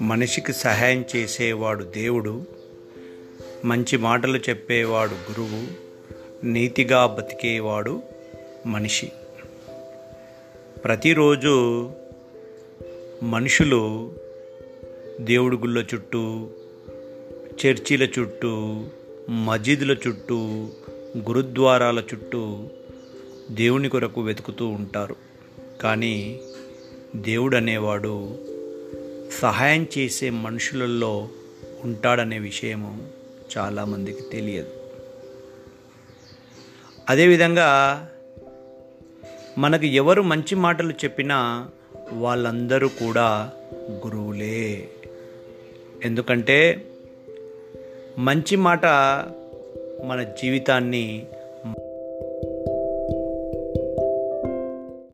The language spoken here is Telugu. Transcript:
మనిషికి సహాయం చేసేవాడు దేవుడు మంచి మాటలు చెప్పేవాడు గురువు నీతిగా బతికేవాడు మనిషి. ప్రతిరోజు మనుషులు దేవుడి గుళ్ళ చుట్టూ చర్చిల చుట్టూ మసీదుల చుట్టూ గురుద్వారాల చుట్టూ దేవుని కొరకు వెతుకుతూ ఉంటారు. కానీ దేవుడు అనేవాడు సహాయం చేసే మనుషులలో ఉంటాడనే విషయము చాలామందికి తెలియదు. అదేవిధంగా మనకు ఎవరు మంచి మాటలు చెప్పినా వాళ్ళందరూ కూడా గురువులే. ఎందుకంటే మంచి మాట మన జీవితాన్ని